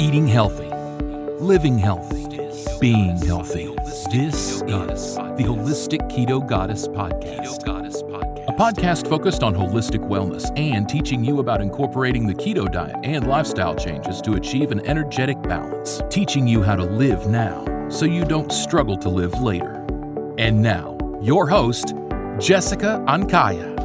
Eating healthy, living healthy, being healthy. This is the Holistic Keto Goddess Podcast. A podcast focused on holistic wellness and teaching you about incorporating the keto diet and lifestyle changes to achieve an energetic balance. Teaching you how to live now so you don't struggle to live later. And now, your host, Jessica Ankaya.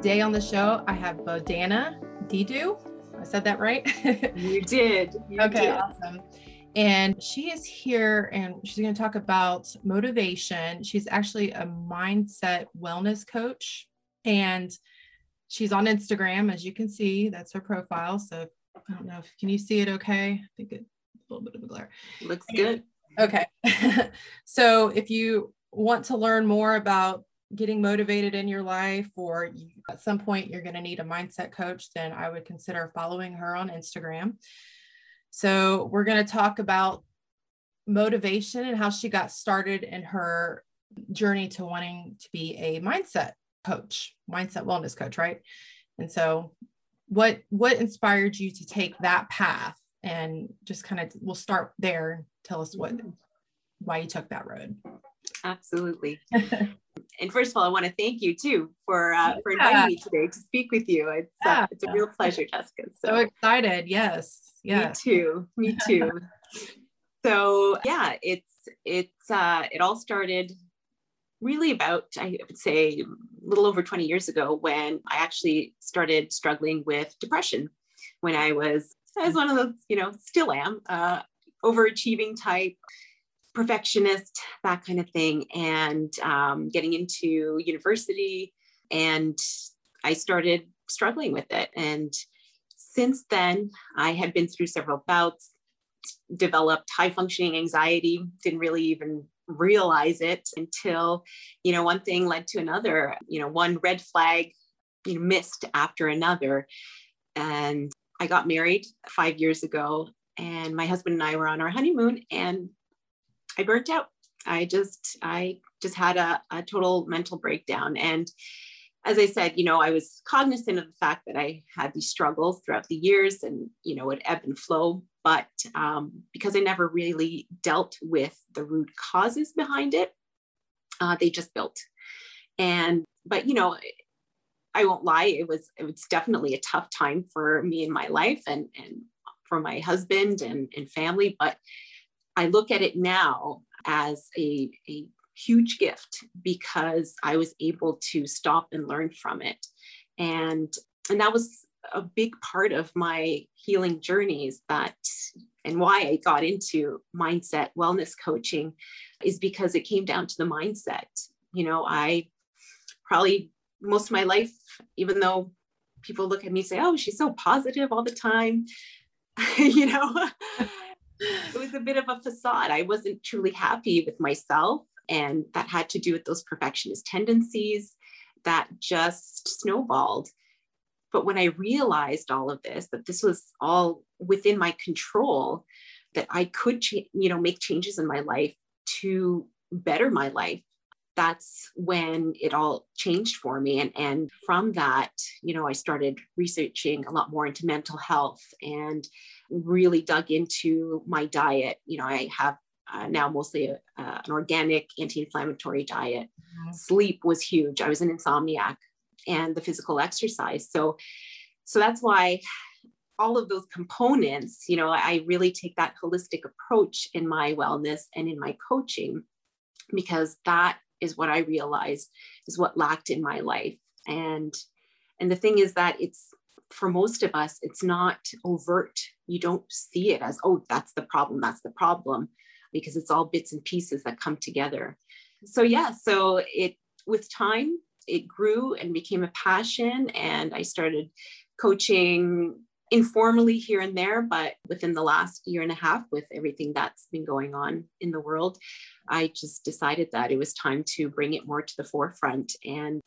Today on the show, I have Bodana Didu. I said that right? You did. You okay, did. awesome. And she is here and she's going to talk about motivation. She's actually a mindset wellness coach and she's on Instagram, as you can see. That's her profile. So I don't know if can you see it okay? I think it's a little bit of a glare. Looks good. Okay. so if you want to learn more about getting motivated in your life, or you, at some point you're going to need a mindset coach, then I would consider following her on Instagram. So we're going to talk about motivation and how she got started in her journey to wanting to be a mindset coach, mindset wellness coach, right? And so what what inspired you to take that path and just kind of we'll start there tell us what mm-hmm. Why you took that road Absolutely. and first of all, I want to thank you too for uh, for Yeah. inviting me today to speak with you. It's Yeah. uh, it's a real pleasure, Jessica. so So, excited yes Yeah. me too. Me too. so yeah, it's it's uh, it all started really about I would say a little over 20 years ago when I actually started struggling with depression when I was I was one of those, you know, still am, uh, overachieving type, perfectionist, that kind of thing, and um, getting into university. And I started struggling with it. And since then, I had been through several bouts, developed high functioning anxiety, didn't really even realize it until, you know, one thing led to another, you know, one red flag, you know, missed after another. And I got married five years ago, and my husband and I were on our honeymoon, and I burnt out. I just, I just had a, a total mental breakdown. And as I said, you know, I was cognizant of the fact that I had these struggles throughout the years and, you know, it ebb and flow. But um, because I never really dealt with the root causes behind it, uh, they just built. And, but, you know, I won't lie, it was it was definitely a tough time for me in my life and and for my husband and, and family. But I look at it now as a, a huge gift because I was able to stop and learn from it. And and that was a big part of my healing journeys that and why I got into mindset wellness coaching is because it came down to the mindset. You know, I probably most of my life, even though people look at me and say, oh, she's so positive all the time, you know, it was a bit of a facade. I wasn't truly happy with myself. And that had to do with those perfectionist tendencies that just snowballed. But when I realized all of this, that this was all within my control, that I could, you know, make changes in my life to better my life, that's when it all changed for me. And, and from that, you know, I started researching a lot more into mental health and really dug into my diet. You know, I have uh, now mostly a, uh, an organic anti-inflammatory diet. Sleep was huge. I was an insomniac and the physical exercise. So, so that's why all of those components, you know, I really take that holistic approach in my wellness and in my coaching because that is what I realized is what lacked in my life. And and the thing is that it's for most of us, it's not overt. You don't see it as, oh, that's the problem, that's the problem, because it's all bits and pieces that come together. So yeah, so it with time, it grew and became a passion. And I started coaching informally here and there, but within the last year and a half, with everything that's been going on in the world, I just decided that it was time to bring it more to the forefront and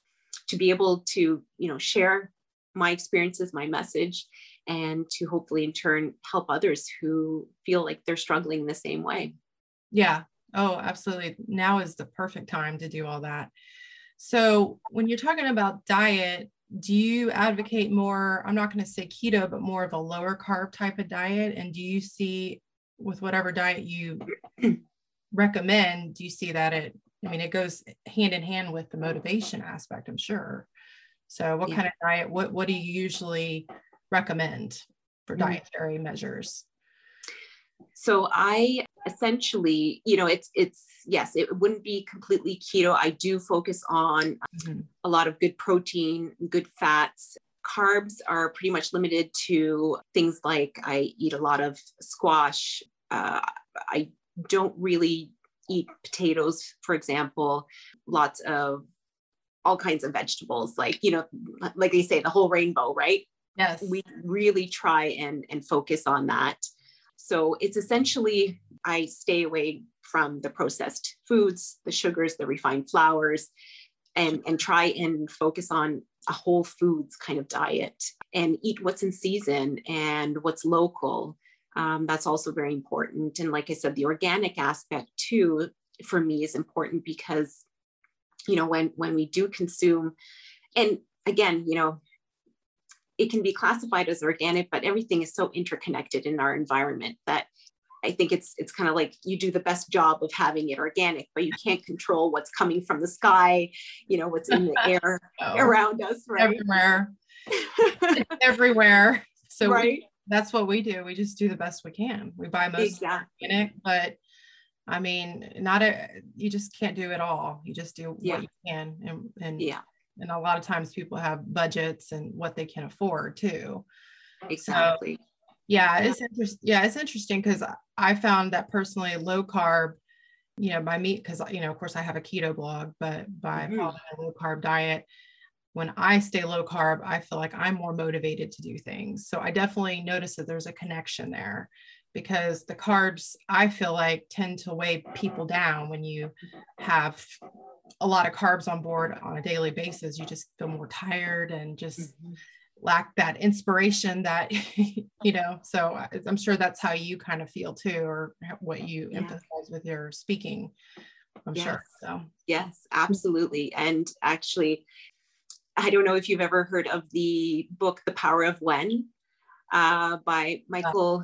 to be able to, you know, share my experiences, my message, and to hopefully in turn help others who feel like they're struggling the same way. Yeah. Oh, absolutely. Now is the perfect time to do all that. So when you're talking about diet, do you advocate more? I'm not going to say keto, but more of a lower carb type of diet. And do you see with whatever diet you recommend, do you see that it, I mean, it goes hand in hand with the motivation aspect, I'm sure. So what yeah. kind of diet, what, what do you usually recommend for mm-hmm. dietary measures? So I essentially, you know, it's it's yes, it wouldn't be completely keto. I do focus on mm-hmm. a lot of good protein, good fats. Carbs are pretty much limited to things like I eat a lot of squash. Uh, I don't really eat potatoes, for example. Lots of all kinds of vegetables, like you know, like they say, the whole rainbow, right? Yes. We really try and and focus on that. So it's essentially I stay away from the processed foods, the sugars, the refined flours, and, and try and focus on a whole foods kind of diet and eat what's in season and what's local. Um, that's also very important. And like I said, the organic aspect too, for me is important because, you know, when when we do consume, and again, you know, it can be classified as organic, but everything is so interconnected in our environment that I think it's it's kind of like you do the best job of having it organic, but you can't control what's coming from the sky, you know, what's in the air oh, around us, right? Everywhere. everywhere. So right. We, that's what we do. We just do the best we can. We buy most exactly. organic, but I mean, not a you just can't do it all. You just do yeah. what you can. And and yeah and a lot of times people have budgets and what they can afford too. Exactly. so, yeah. it's interesting yeah it's interesting because i found that personally low carb you know by meat because you know of course i have a keto blog but by mm-hmm. following a low carb diet when i stay low carb i feel like i'm more motivated to do things. So i definitely notice that there's a connection there because the carbs i feel like tend to weigh people down when you have a lot of carbs on board on a daily basis, you just feel more tired and just mm-hmm. lack that inspiration that, you know, so I'm sure that's how you kind of feel too, or what you yeah. emphasize with your speaking. I'm yes. sure. So, yes, absolutely. And actually, I don't know if you've ever heard of the book, The Power of When, uh, by Michael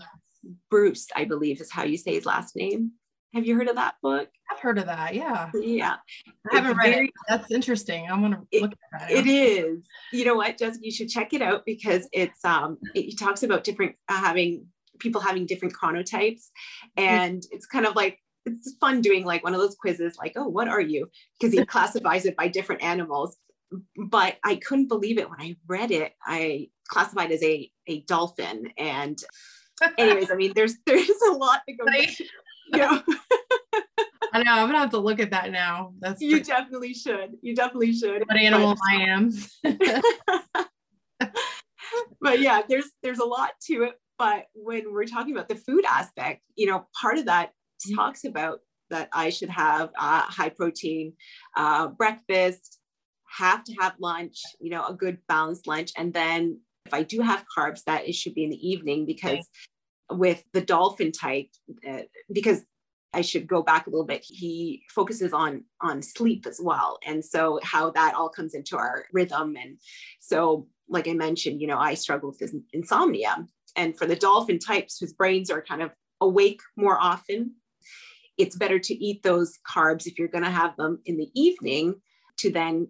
Breus, I believe is how you say his last name. Have you heard of that book? I've heard of that. Yeah. Yeah. I haven't read very, it. That's interesting. I'm gonna look at that. It is. You know what, Jessica? You should check it out because it's um it, talks about different uh, having people having different chronotypes, and it's kind of like it's fun doing like one of those quizzes, like, oh, what are you? Because he classifies it by different animals. But I couldn't believe it when I read it. I classified as a a dolphin, and anyways, I mean, there's there's a lot that goes yeah. I know. I'm gonna have to look at that now. That's you pretty- definitely should. You definitely should. What animal but, I am. but yeah, there's there's a lot to it. But when we're talking about the food aspect, you know, part of that mm-hmm. talks about that I should have uh, high protein uh, breakfast, have to have lunch, you know, a good balanced lunch, and then if I do have carbs, that it should be in the evening because okay with the dolphin type uh, because I should go back a little bit. He focuses on on sleep as well, and so how that all comes into our rhythm. And so, like I mentioned, you know, I struggle with insomnia, and for the dolphin types whose brains are kind of awake more often, it's better to eat those carbs if you're going to have them in the evening to then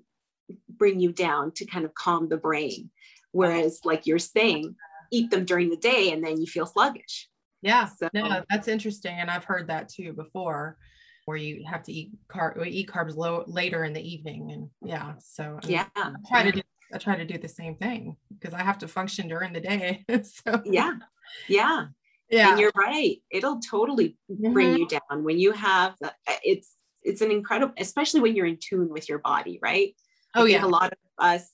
bring you down to kind of calm the brain. Whereas, like you're saying, eat them during the day and then you feel sluggish. Yeah, so, no, that's interesting. And I've heard that too before where you have to eat carb eat carbs low later in the evening. And yeah, so yeah, I try to do I try to do the same thing because I have to function during the day. so yeah, yeah. Yeah. And you're right. It'll totally bring mm-hmm. you down when you have it's it's an incredible, especially when you're in tune with your body, right? Oh yeah. A lot of us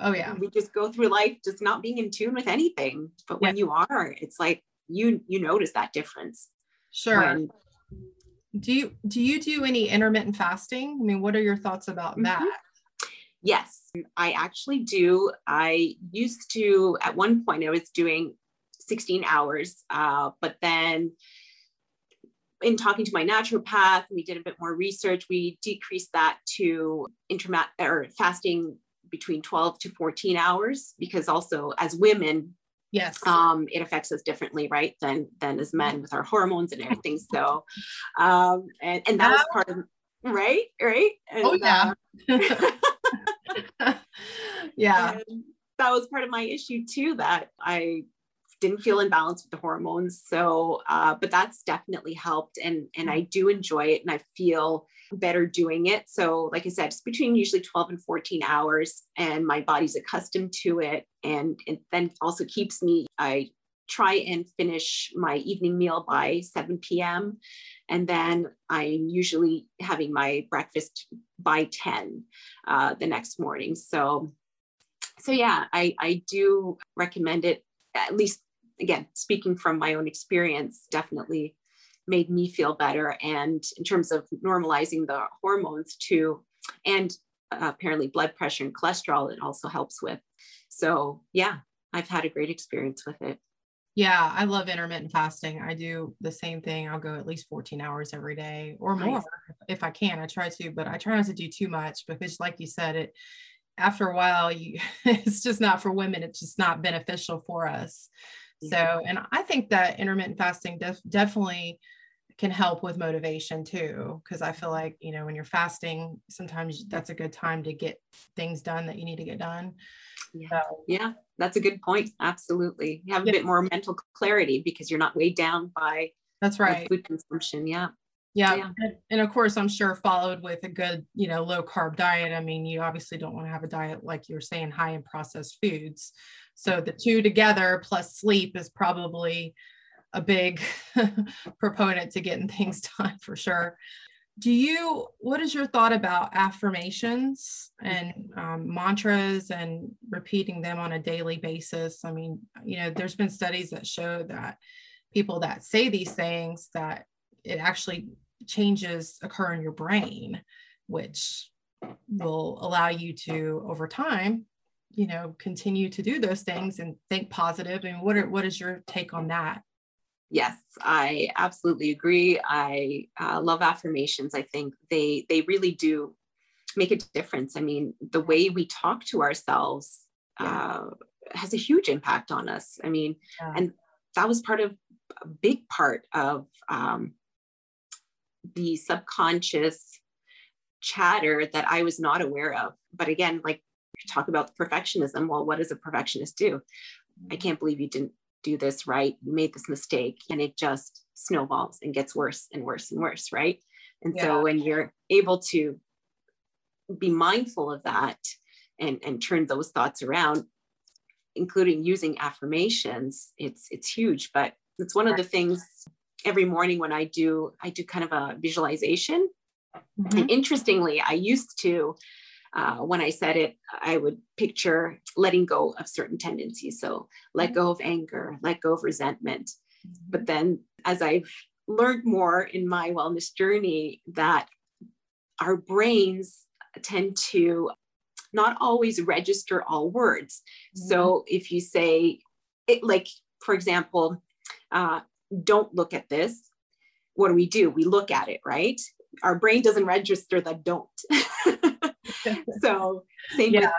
Oh yeah. We just go through life just not being in tune with anything. But when yeah. you are, it's like you you notice that difference. Sure. When, do you do you do any intermittent fasting? I mean, what are your thoughts about mm-hmm. that? Yes, I actually do. I used to at one point I was doing 16 hours, uh, but then in talking to my naturopath, we did a bit more research. We decreased that to intermittent or fasting between 12 to 14 hours because also as women yes. um, it affects us differently right than than as men with our hormones and everything. So um, and, and that was part of right right? And, oh yeah. uh, yeah. That was part of my issue too that i didn't feel in balance with the hormones. So uh, but that's definitely helped and and i do enjoy it and i feel better doing it. So like i said it's between usually 12 and 14 hours and my body's accustomed to it and it then also keeps me i try and finish my evening meal by 7 p.m and then i'm usually having my breakfast by 10 uh, the next morning. So so yeah i i do recommend it at least again speaking from my own experience definitely made me feel better. And in terms of normalizing the hormones too and uh, apparently blood pressure and cholesterol it also helps with. So yeah i've had a great experience with it. Yeah i love intermittent fasting. I do the same thing. I'll go at least 14 hours every day or more nice. if i can. I try to but i try not to do too much because like you said it after a while you it's just not for women. It's just not beneficial for us. So and i think that intermittent fasting def- definitely can help with motivation too because i feel like you know when you're fasting sometimes that's a good time to get things done that you need to get done. Yeah, so, yeah that's a good point absolutely. You have a yeah. bit more mental clarity because you're not weighed down by that's right. food consumption yeah. Yeah, yeah. And, and of course i'm sure followed with a good you know low carb diet i mean you obviously don't want to have a diet like you were saying high in processed foods. So the two together plus sleep is probably a big proponent to getting things done for sure. Do you, what is your thought about affirmations and um, mantras and repeating them on a daily basis? I mean, you know, there's been studies that show that people that say these things, that it actually changes occur in your brain, which will allow you to, over time, you know, continue to do those things and think positive. And what are, what is your take on that? Yes i absolutely agree. I uh, love affirmations. I think they they really do make a difference. I mean the way we talk to ourselves uh, has a huge impact on us. I mean yeah. and that was part of a big part of um, the subconscious chatter that i was not aware of. But again like talk about perfectionism well what does a perfectionist do? I mm-hmm. can't believe you didn't do this right you made this mistake and it just snowballs and gets worse and worse and worse right and yeah. so when you're able to be mindful of that and and turn those thoughts around including using affirmations it's it's huge but it's one of the things every morning when i do i do kind of a visualization mm-hmm. and interestingly i used to uh, when I said it, I would picture letting go of certain tendencies. So let go of anger, let go of resentment. But mm-hmm. then as I've learned more in my wellness journey, that our brains tend to not always register all words. Mm-hmm. So if you say, it, like, for example, uh, don't look at this, what do we do? We look at it, right? Our brain doesn't register that don't. so same yeah. with,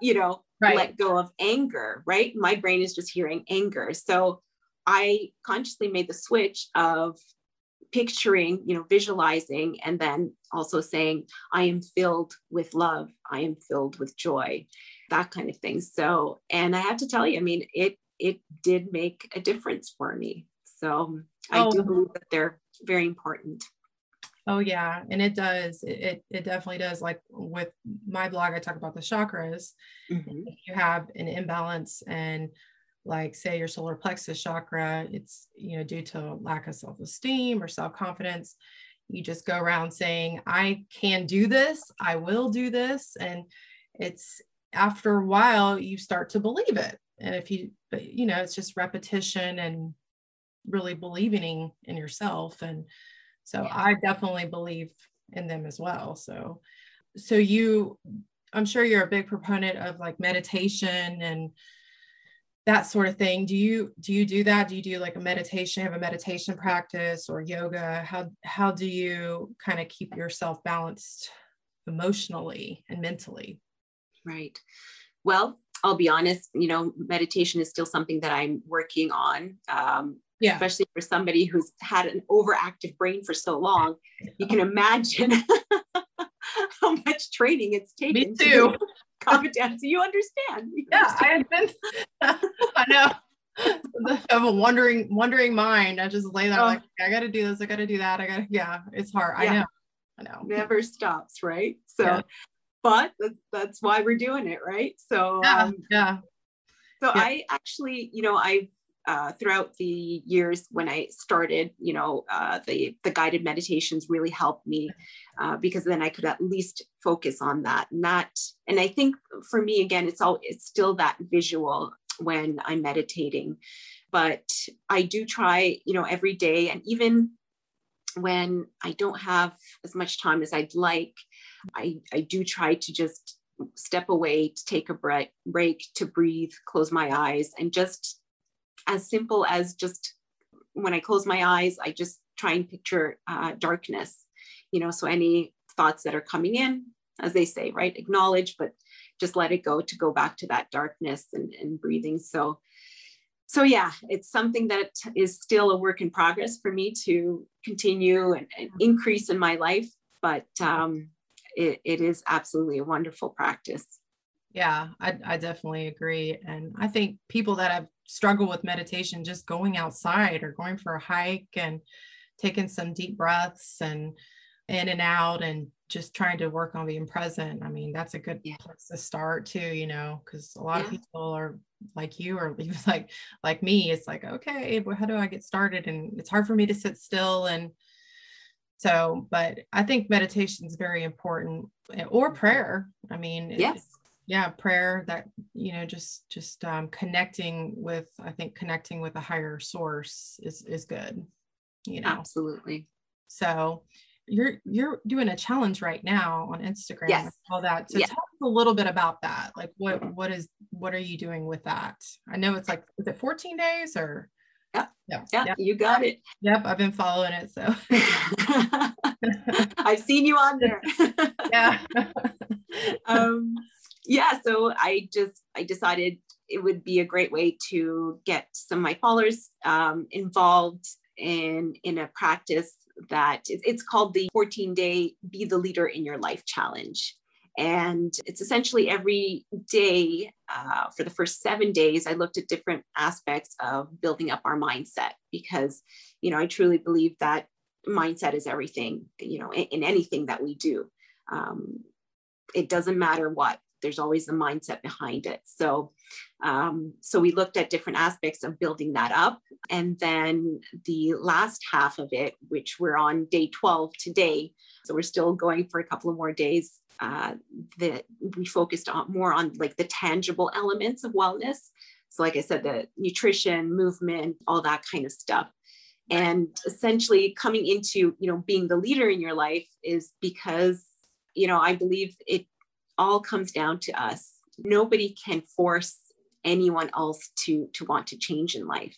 you know, right. let go of anger, right? My brain is just hearing anger. So I consciously made the switch of picturing, you know, visualizing, and then also saying, I am filled with love. I am filled with joy, that kind of thing. So, and I have to tell you, I mean, it it did make a difference for me. So I oh. do believe that they're very important. Oh yeah, and it does. It, it, it definitely does. Like with my blog, I talk about the chakras. Mm-hmm. You have an imbalance and like say your solar plexus chakra, it's you know due to lack of self-esteem or self-confidence. You just go around saying, I can do this, I will do this. And it's after a while you start to believe it. And if you but you know, it's just repetition and really believing in yourself and so yeah. I definitely believe in them as well. So, so you, I'm sure you're a big proponent of like meditation and that sort of thing. Do you do you do that? Do you do like a meditation have a meditation practice or yoga? How how do you kind of keep yourself balanced emotionally and mentally? Right. Well i'll be honest you know meditation is still something that i'm working on. Um, yeah. especially for somebody who's had an overactive brain for so long you can imagine how much training it's taken me too to competency. You understand. You yeah, understand. I have been. I know. I have a wondering, wondering mind. I just lay there oh. like, I got to do this. I got to do that. I got to. Yeah, it's hard. Yeah. I know. I know. Never stops, right? So, yeah. but that's, that's why we're doing it, right? So, yeah. Um, yeah. So yeah. I actually, you know, I've uh, throughout the years when I started, you know, uh, the the guided meditations really helped me uh, because then I could at least focus on that. And that, and I think for me again, it's all it's still that visual when I'm meditating, but I do try, you know, every day, and even when I don't have as much time as I'd like, I I do try to just step away to take a break break to breathe close my eyes and just as simple as just when I close my eyes, I just try and picture uh, darkness, you know, so any thoughts that are coming in, as they say, right, acknowledge, but just let it go to go back to that darkness and, and breathing. So, so yeah, it's something that is still a work in progress for me to continue and, and increase in my life, but um, it, it is absolutely a wonderful practice. Yeah, I, I definitely agree. And I think people that have struggled with meditation, just going outside or going for a hike and taking some deep breaths and in and out and just trying to work on being present. I mean, that's a good yeah. place to start too, you know, because a lot yeah. of people are like you or like like me. It's like, okay, but how do I get started? And it's hard for me to sit still and so, but I think meditation is very important eh, or mm-hmm. prayer. I mean, yes yeah prayer that you know just just um, connecting with i think connecting with a higher source is is good you know. Absolutely. So you're you're doing a challenge right now on instagram yes. all that. So yes. tell us a little bit about that. Like what what is what are you doing with that? I know it's like is it 14 days or? Yeah. Yeah, yeah, you got it. Yep i've been following it so. I've seen you on there. Yeah. Um yeah, so I just I decided it would be a great way to get some of my followers um, involved in in a practice that it's called the 14 day be the leader in your life challenge. And it's essentially every day uh, for the first seven days i looked at different aspects of building up our mindset because you know i truly believe that mindset is everything you know in, in anything that we do. Um, it doesn't matter what there's always the mindset behind it. So, um, so we looked at different aspects of building that up, and then the last half of it, which we're on day 12 today, so we're still going for a couple of more days. Uh, that we focused on more on like the tangible elements of wellness. So, like I said, the nutrition, movement, all that kind of stuff and essentially coming into you know being the leader in your life is because you know i believe it all comes down to us. Nobody can force anyone else to to want to change in life.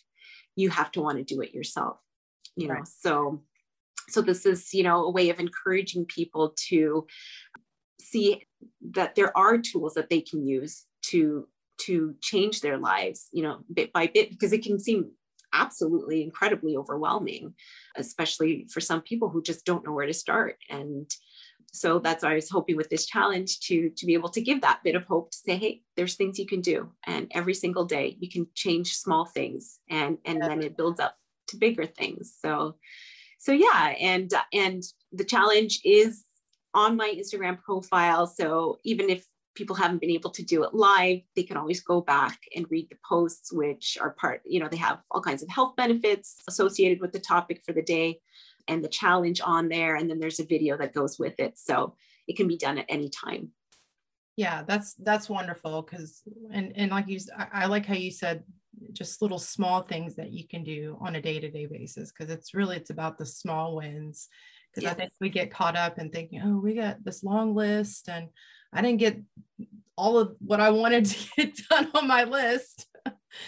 You have to want to do it yourself. You know, so so this is, you know, a way of encouraging people to see that there are tools that they can use to to change their lives, you know, bit by bit because it can seem absolutely incredibly overwhelming especially for some people who just don't know where to start and so that's why I was hoping with this challenge to to be able to give that bit of hope to say, hey, there's things you can do, and every single day you can change small things, and and then it builds up to bigger things. So, so yeah, and and the challenge is on my Instagram profile. So even if people haven't been able to do it live, they can always go back and read the posts, which are part, you know, they have all kinds of health benefits associated with the topic for the day and the challenge on there. And then there's a video that goes with it. So it can be done at any time. Yeah, that's that's wonderful because and and like you I, I like how you said just little small things that you can do on a day-to-day basis because it's really it's about the small wins because yes. I think we get caught up in thinking, oh, we got this long list and I didn't get all of what I wanted to get done on my list.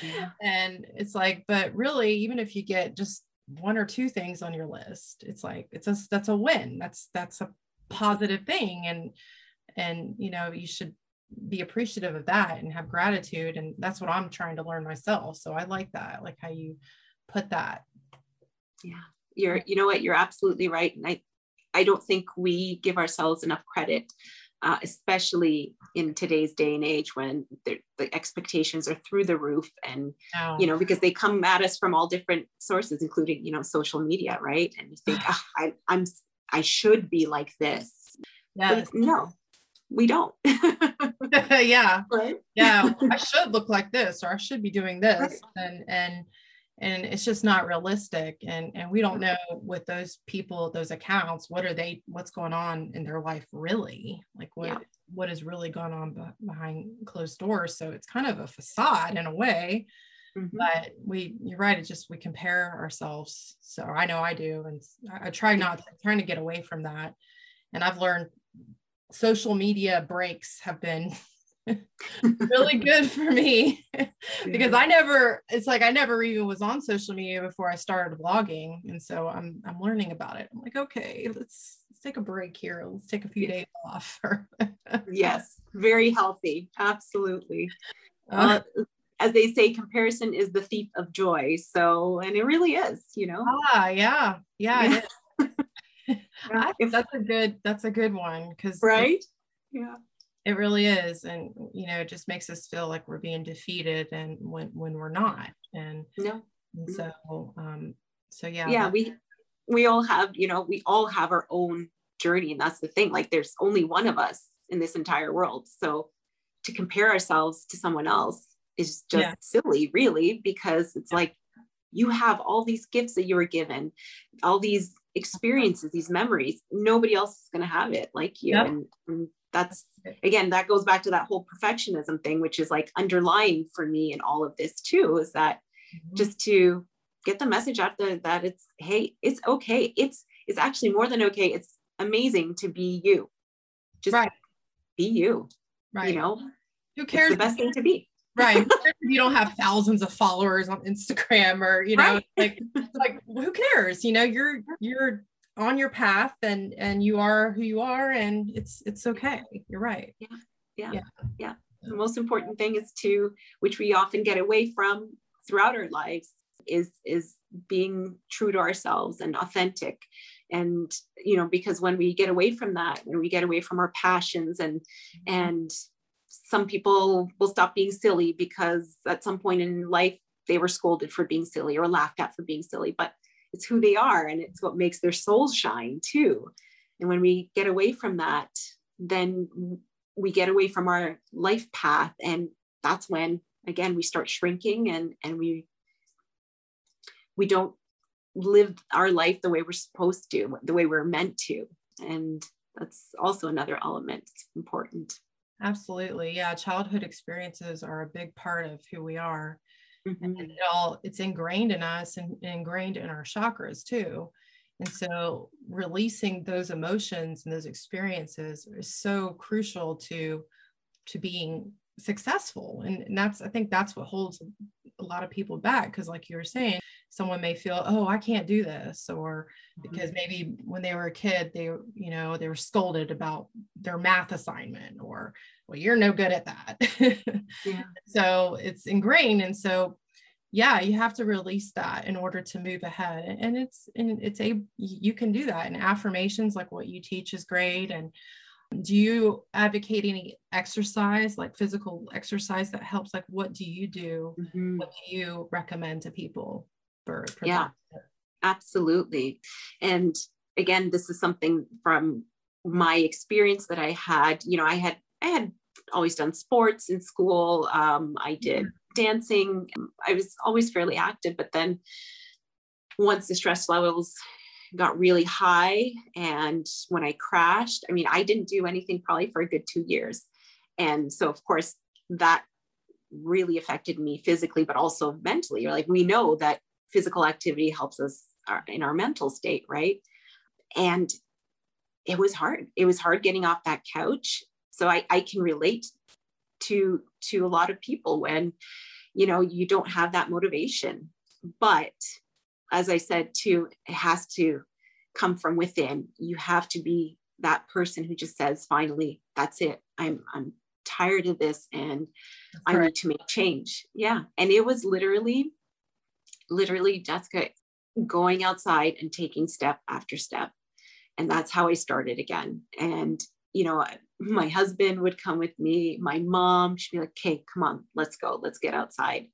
yeah. and it's like but really even if you get just one or two things on your list. It's like it's a that's a win. That's that's a positive thing. And and you know you should be appreciative of that and have gratitude. And that's what i'm trying to learn myself. So i like that. Like how you put that. Yeah. You're you know what? You're absolutely right. And i i don't think we give ourselves enough credit uh, especially in today's day and age when the expectations are through the roof and oh. you know because they come at us from all different sources including you know social media right and you think oh, I, i'm i should be like this yes. no we don't yeah right? yeah i should look like this or i should be doing this right. and and and it's just not realistic and and we don't know with those people those accounts what are they what's going on in their life really? Like what yeah. what is really going on behind closed doors? So it's kind of a facade in a way mm-hmm. but we you're right it's just we compare ourselves. So i know i do and i, I try not to, trying to get away from that. And i've learned social media breaks have been really good for me because I never it's like I never even was on social media before I started vlogging and so I'm I'm learning about it. I'm like okay, let's let's take a break here. Let's take a few days off. yes, very healthy. Absolutely. Uh, uh, as they say comparison is the thief of joy. So and it really is, you know. Ah, yeah. Yeah, yeah. that's a good that's a good one cuz Right? Yeah it really is and you know it just makes us feel like we're being defeated and when when we're not and, no. and so um so yeah yeah we we all have you know we all have our own journey and that's the thing like there's only one of us in this entire world so to compare ourselves to someone else is just yeah. silly really because it's yeah. like you have all these gifts that you were given all these experiences these memories nobody else is going to have it like you yep. and, and that's again that goes back to that whole perfectionism thing which is like underlying for me in all of this too is that mm-hmm. just to get the message out there that it's hey it's okay. It's it's actually more than okay. It's amazing to be you. Just right. be you right. you know? Who cares it's the best thing to be. Right. You don't have thousands of followers on instagram or you know right. like like who cares? You know you're you're on your path and and you are who you are and it's it's okay. You're right. Yeah yeah yeah, yeah. the most important thing is to which we often get away from throughout our lives is is being true to ourselves and authentic. And you know because when we get away from that when we get away from our passions and mm-hmm. and some people will stop being silly because at some point in life they were scolded for being silly or laughed at for being silly. But it's who they are and it's what makes their souls shine too. And when we get away from that then we get away from our life path and that's when again we start shrinking and and we we don't live our life the way we're supposed to the way we're meant to. And that's also another element it's important. Absolutely. Yeah childhood experiences are a big part of who we are Mm-hmm. it all it's ingrained in us and ingrained in our chakras too. And so releasing those emotions and those experiences is so crucial to to being successful. And, and that's I think that's what holds a lot of people back because like you were saying, someone may feel, oh, I can't do this, or mm-hmm. because maybe when they were a kid, they you know they were scolded about their math assignment or well, you're no good at that. yeah. So it's ingrained. And so, yeah, you have to release that in order to move ahead. And it's, and it's a, you can do that. And affirmations like what you teach is great. And do you advocate any exercise, like physical exercise that helps? Like, what do you do? Mm-hmm. What do you recommend to people for, for yeah, that? absolutely. And again, this is something from my experience that I had, you know, I had I had always done sports in school. Um, I did mm-hmm. dancing. I was always fairly active, but then once the stress levels got really high and when I crashed, I mean, I didn't do anything probably for a good two years. And so, of course, that really affected me physically, but also mentally. Like we know that physical activity helps us uh, in our mental state, right? And it was hard. It was hard getting off that couch so I, I can relate to to a lot of people when you know, you don't have that motivation. But as I said too, it has to come from within. You have to be that person who just says, finally, that's it. I'm I'm tired of this and I need to make change. Yeah. And it was literally, literally Jessica going outside and taking step after step. And that's how I started again. And, you know, my husband would come with me, my mom, she'd be like, okay, come on, let's go, let's get outside.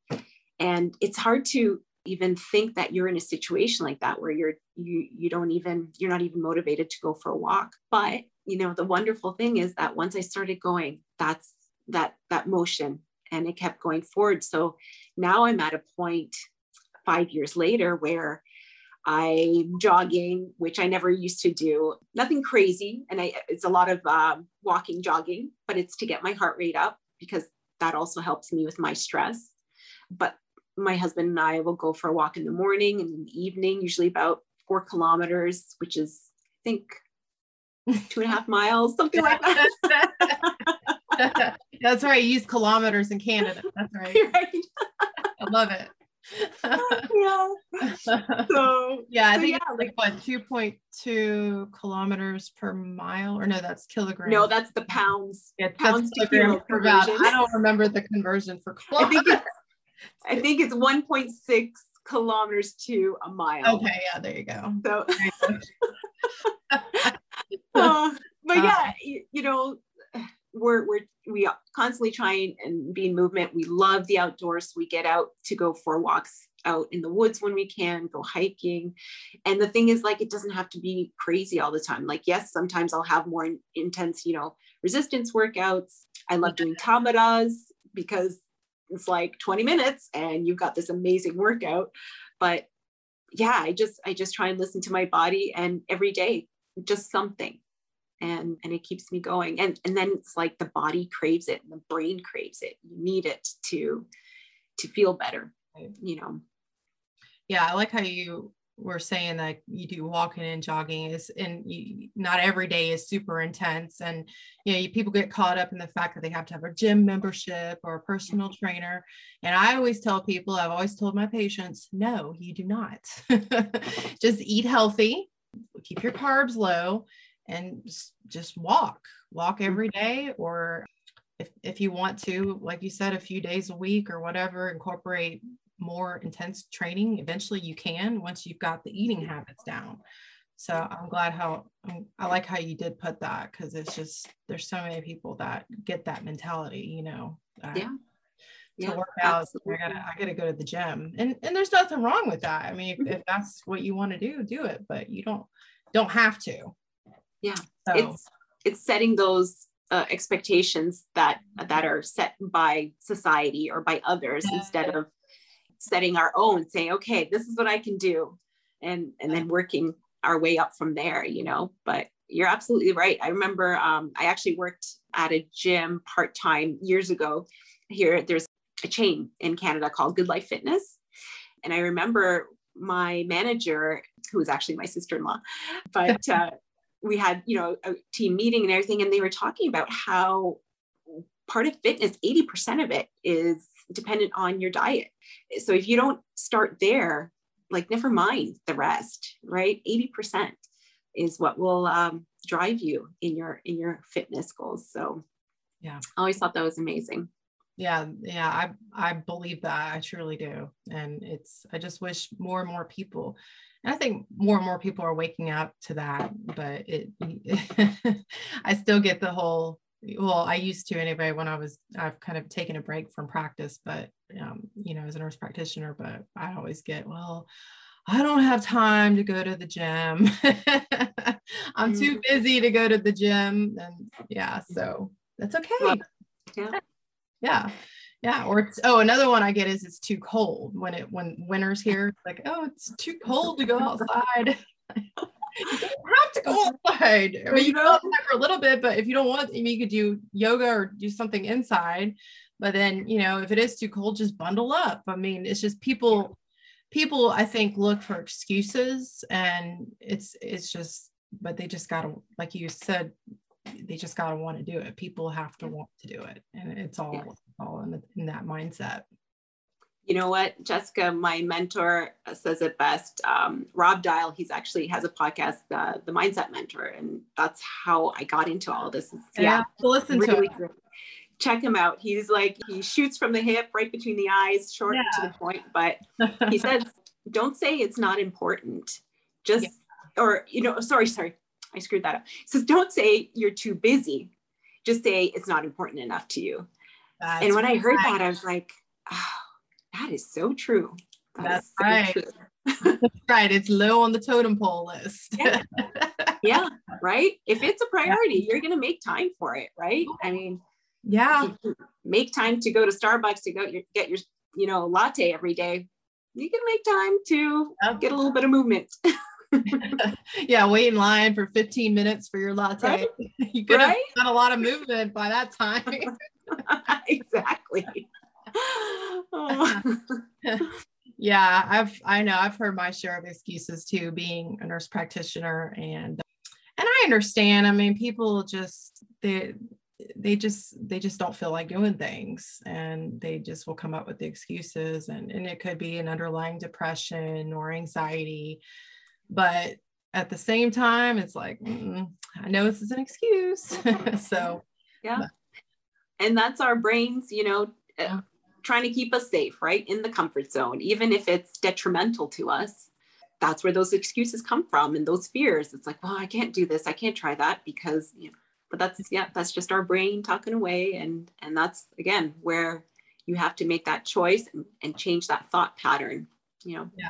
And it's hard to even think that you're in a situation like that where you're you you don't even you're not even motivated to go for a walk. But you know the wonderful thing is that once i started going that's that that motion and it kept going forward. So now i'm at a point five years later where i'm jogging which i never used to do. Nothing crazy. And I, it's a lot of um, walking jogging but it's to get my heart rate up because that also helps me with my stress. But my husband and i will go for a walk in the morning and in the evening usually about four kilometers which is i think two and a half miles, something like that. That's right. use kilometers in Canada. That's right. right. I love it. yeah. So yeah, I so think yeah, like what 2.2 kilometers per mile, or no, that's kilograms. No, that's the pounds. Yeah, pounds to kilo per. I don't remember the conversion for kilometers. I think it's I think it's 1.6 kilometers to a mile. Okay, yeah, there you go. So uh, but yeah, you, you, know, we're we're we constantly trying and be in movement. We love the outdoors. We get out to go for walks out in the woods when we can, go hiking. And the thing is, like, it doesn't have to be crazy all the time. Like, yes, sometimes I'll have more intense, you know, resistance workouts. I love doing Tabatas because it's like 20 minutes and you've got this amazing workout. But yeah, I just I just try and listen to my body and every day just something. And and it keeps me going. And and then it's like the body craves it and the brain craves it. You need it to to feel better you know? Yeah i like how you were saying that you do walking and jogging is and you, not every day is super intense and you know you, people get caught up in the fact that they have to have a gym membership or a personal trainer and i always tell people i've always told my patients no you do not just eat healthy keep your carbs low and just walk walk mm-hmm. every day or if, if you want to like you said a few days a week or whatever incorporate more intense training eventually you can once you've got the eating habits down so i'm glad how i like how you did put that because it's just there's so many people that get that mentality you know yeah to yeah, work out absolutely. i gotta i gotta go to the gym and and there's nothing wrong with that i mean if, if that's what you want to do do it but you don't don't have to yeah so. it's it's setting those uh, expectations that that are set by society or by others yeah. instead of setting our own saying okay this is what i can do. And and then working our way up from there you know but you're absolutely right. I remember um, i actually worked at a gym part-time years ago. Here there's a chain in canada called good life fitness. And i remember my manager who was actually my sister-in-law but uh, we had you know a team meeting and everything and they were talking about how part of fitness 80% of it is dependent on your diet. So if you don't start there like never mind the rest right? 80% is what will um, drive you in your in your fitness goals. So yeah. I always thought that was amazing. Yeah yeah i i believe that. I truly do. And it's i just wish more and more people and I think more and more people are waking up to that, but it, I still get the whole, well, I used to anyway, when I was, I've kind of taken a break from practice, but, um, you know, as a nurse practitioner, but I always get, well, I don't have time to go to the gym. I'm too mm. busy to go to the gym. And yeah, so that's okay. Yeah. Yeah yeah or it's oh another one i get is it's too cold when it when winter's here like oh it's too cold to go outside you don't have to go outside i mean you go outside for a little bit but if you don't want I mean, you could do yoga or do something inside but then you know if it is too cold just bundle up. I mean it's just people people i think look for excuses and it's it's just but they just gotta like you said they just gotta want to do it. People have to want to do it and it's all all in, the, in that mindset. You know what, Jessica, my mentor says it best. Um, Rob Dial, he's actually has a podcast, uh, The Mindset Mentor, and that's how I got into all this. It's, yeah, yeah listen really to it. Check him out. He's like he shoots from the hip, right between the eyes, short yeah. to the point. But he says, "Don't say it's not important. Just yeah. or you know, sorry, sorry, I screwed that up." He says, "Don't say you're too busy. Just say it's not important enough to you." That's and when I heard that, I was like, oh, that is so true. That That's so right. True. right. It's low on the totem pole list. yeah. yeah. Right. If it's a priority, you're going to make time for it. Right. I mean, yeah. Make time to go to Starbucks to go get your, you know, latte every day. You can make time to get a little bit of movement. yeah, wait in line for 15 minutes for your latte. Right? You could right? have done a lot of movement by that time. exactly. Oh. yeah, I've I know I've heard my share of excuses too, being a nurse practitioner, and and I understand. I mean, people just they they just they just don't feel like doing things and they just will come up with the excuses and, and it could be an underlying depression or anxiety but at the same time it's like mm, i know this is an excuse so yeah but. and that's our brains you know trying to keep us safe right in the comfort zone even if it's detrimental to us. That's where those excuses come from and those fears. It's like well i can't do this. I can't try that because you know but that's yeah that's just our brain talking away. And and that's again where you have to make that choice and, and change that thought pattern you know? Yeah.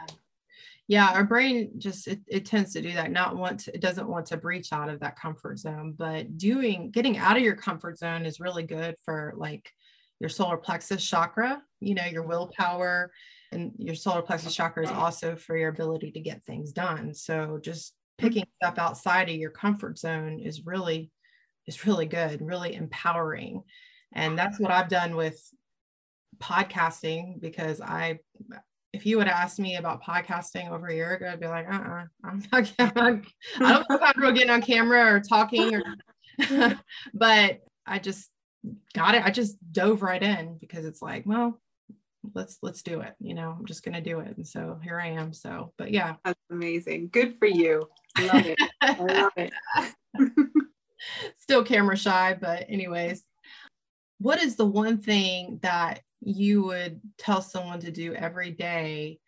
Yeah our brain just it, it tends to do that not want to it doesn't want to breach out of that comfort zone but doing getting out of your comfort zone is really good for like your solar plexus chakra you know your willpower and your solar plexus chakra is also for your ability to get things done. So just picking stuff outside of your comfort zone is really is really good really empowering. And that's what i've done with podcasting because i if you would ask me about podcasting over a year ago, I'd be like, uh-uh, I'm not, I'm, I don't feel comfortable getting on camera or talking or, but I just got it. I just dove right in because it's like, well, let's, let's do it. You know, I'm just going to do it. And so here I am. So, but yeah. That's amazing. Good for you. I love it. I love it. Still camera shy, but anyways, what is the one thing that you would tell someone to do every day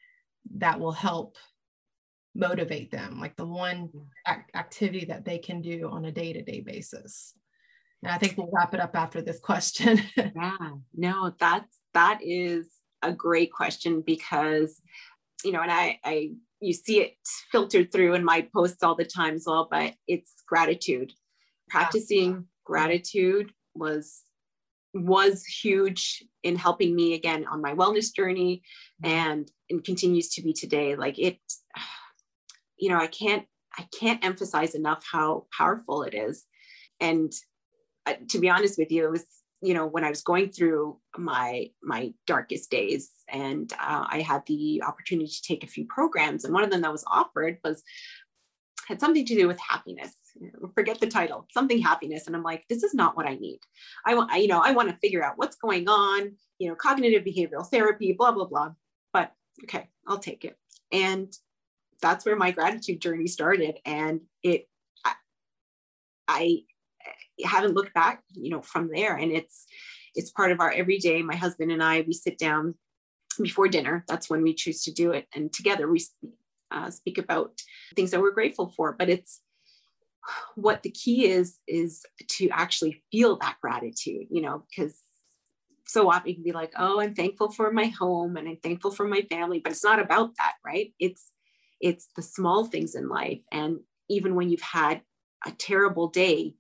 that will help motivate them like the one ac- activity that they can do on a day-to-day basis and i think we'll wrap it up after this question. Yeah no that's that is a great question because you know and i i you see it filtered through in my posts all the time as well but it's gratitude. Practicing yeah. gratitude was was huge in helping me again on my wellness journey and and continues to be today. Like it you know i can't i can't emphasize enough how powerful it is. And to be honest with you it was you know when i was going through my my darkest days and uh, i had the opportunity to take a few programs and one of them that was offered was had something to do with happiness forget the title, something happiness. And I'm like, this is not what I need. I want, you know, I want to figure out what's going on, you know, cognitive behavioral therapy, blah, blah, blah. But okay, I'll take it. And that's where my gratitude journey started. And it, I haven't looked back, you know, from there. And it's, it's part of our everyday. My husband and I, we sit down before dinner. That's when we choose to do it. And together we uh, speak about things that we're grateful for. But it's what the key is is to actually feel that gratitude you know because so often you can be like oh i'm thankful for my home and i'm thankful for my family but it's not about that right it's it's the small things in life and even when you've had a terrible day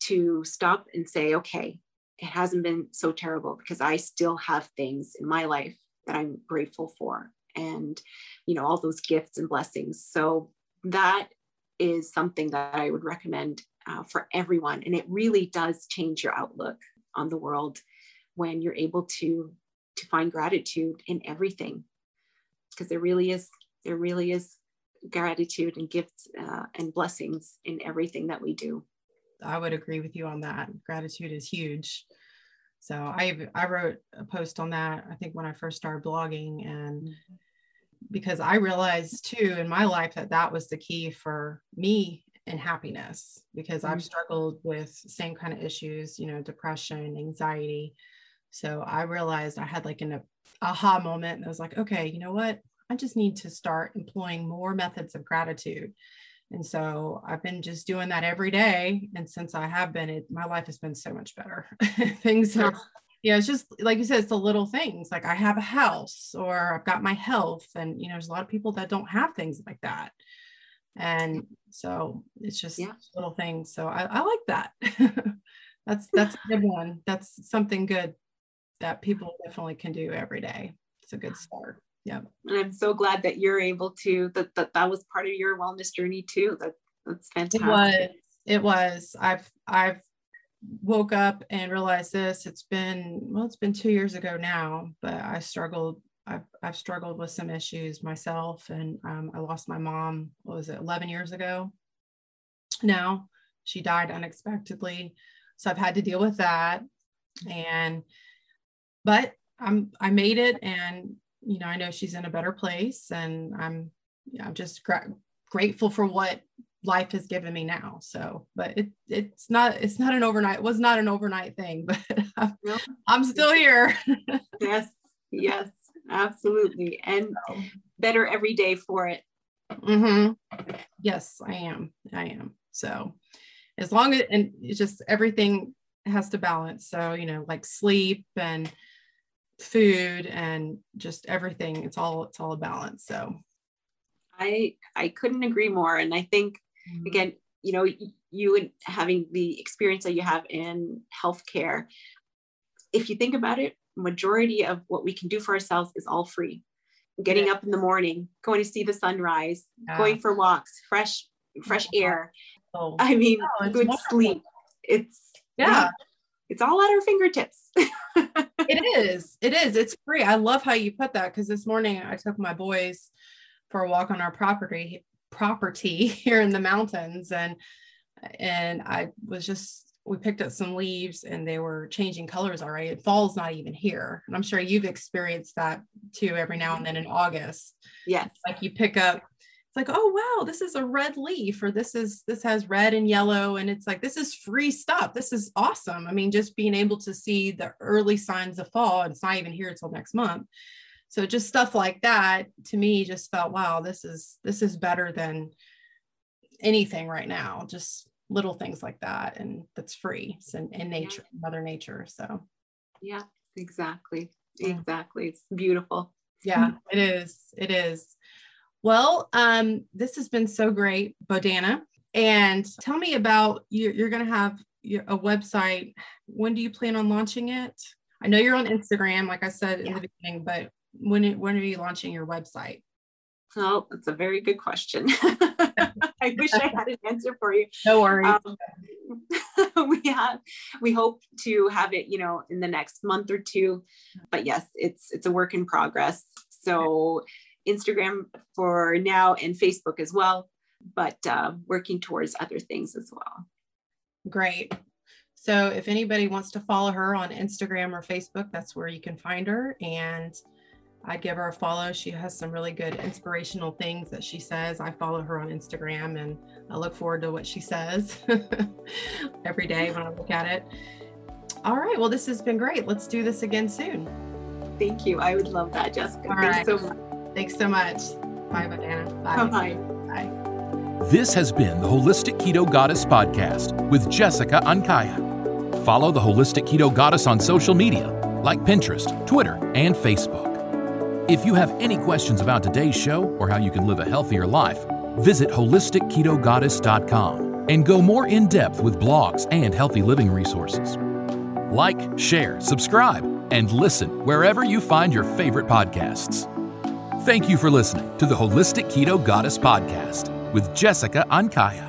to stop and say okay it hasn't been so terrible because i still have things in my life that i'm grateful for and you know all those gifts and blessings. So that is something that I would recommend uh, for everyone. And it really does change your outlook on the world when you're able to to find gratitude in everything. Because there really is there really is gratitude and gifts uh, and blessings in everything that we do i would agree with you on that gratitude is huge So I I wrote a post on that. I think when I first started blogging, and mm-hmm. because I realized too in my life that that was the key for me and happiness because mm-hmm. I've struggled with same kind of issues, you know, depression, anxiety. So I realized I had like an aha moment and I was like, okay, you know what? I just need to start employing more methods of gratitude. And so I've been just doing that every day. And since I have been, it, my life has been so much better. Things are, yeah, it's just like you said, it's the little things like I have a house or I've got my health. And, you know, there's a lot of people that don't have things like that. And so it's just yeah. little things. So I, I like that. that's, that's a good one. That's something good that people definitely can do every day. It's a good start yeah. And i'm so glad that you're able to that that, that was part of your wellness journey too. That that's fantastic it was. it was. I've i've woke up and realized this. It's been well it's been two years ago now but i struggled i've, I've struggled with some issues myself and um, i lost my mom what was it 11 years ago now? She died unexpectedly. So i've had to deal with that. And but i'm i made it and you know, I know she's in a better place and I'm, yeah, I'm just gra- grateful for what life has given me now. So, but it, it's not, it's not an overnight, it was not an overnight thing, but I'm, I'm still here. yes. Yes, absolutely. And better every day for it. Mm-hmm. Yes, I am. I am. So as long as, and it's just everything has to balance. So, you know, like sleep and, food and just everything it's all it's all a balance so i i couldn't agree more and i think mm-hmm. again you know you and having the experience that you have in healthcare if you think about it majority of what we can do for ourselves is all free getting yeah. up in the morning going to see the sunrise yeah. going for walks fresh fresh air oh. i mean oh, good wonderful. sleep it's yeah it's all at our fingertips it is. It is. It's free. I love how you put that because this morning I took my boys for a walk on our property property here in the mountains and and I was just we picked up some leaves and they were changing colors already. Fall's not even here. And I'm sure you've experienced that too every now and then in August. Yes. Like you pick up like oh wow this is a red leaf or this is this has red and yellow and it's like this is free stuff. This is awesome. I mean just being able to see the early signs of fall and it's not even here until next month. So just stuff like that to me just felt wow this is this is better than anything right now. Just little things like that and that's free it's in, nature yeah. mother nature so. Yeah exactly exactly it's beautiful. Yeah it is it is well, um, this has been so great, Bodana. And tell me about you're, you're going to have your, a website. When do you plan on launching it? I know you're on Instagram, like I said yeah. in the beginning, but when when are you launching your website? Oh, that's a very good question. I wish I had an answer for you. No worries. Um, we have we hope to have it, you know, in the next month or two. But yes, it's it's a work in progress. So Instagram for now and Facebook as well, but uh, working towards other things as well. Great. So if anybody wants to follow her on Instagram or Facebook, that's where you can find her. And I'd give her a follow. She has some really good inspirational things that she says. I follow her on Instagram and I look forward to what she says every day when I look at it. All right. Well, this has been great. Let's do this again soon. Thank you. I would love that, Jessica. All Thanks right. so much. Thanks so much. Bye, Bodana. Bye. Bye. Bye. This has been the Holistic Keto Goddess Podcast with Jessica Ankaya. Follow the Holistic Keto Goddess on social media like Pinterest, Twitter, and Facebook. If you have any questions about today's show or how you can live a healthier life, visit holisticketogoddess.com and go more in depth with blogs and healthy living resources. Like, share, subscribe, and listen wherever you find your favorite podcasts. Thank you for listening to the Holistic Keto Goddess Podcast with Jessica Ankaya.